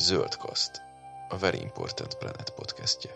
Zöldkaszt, a Very Important Planet podcastje.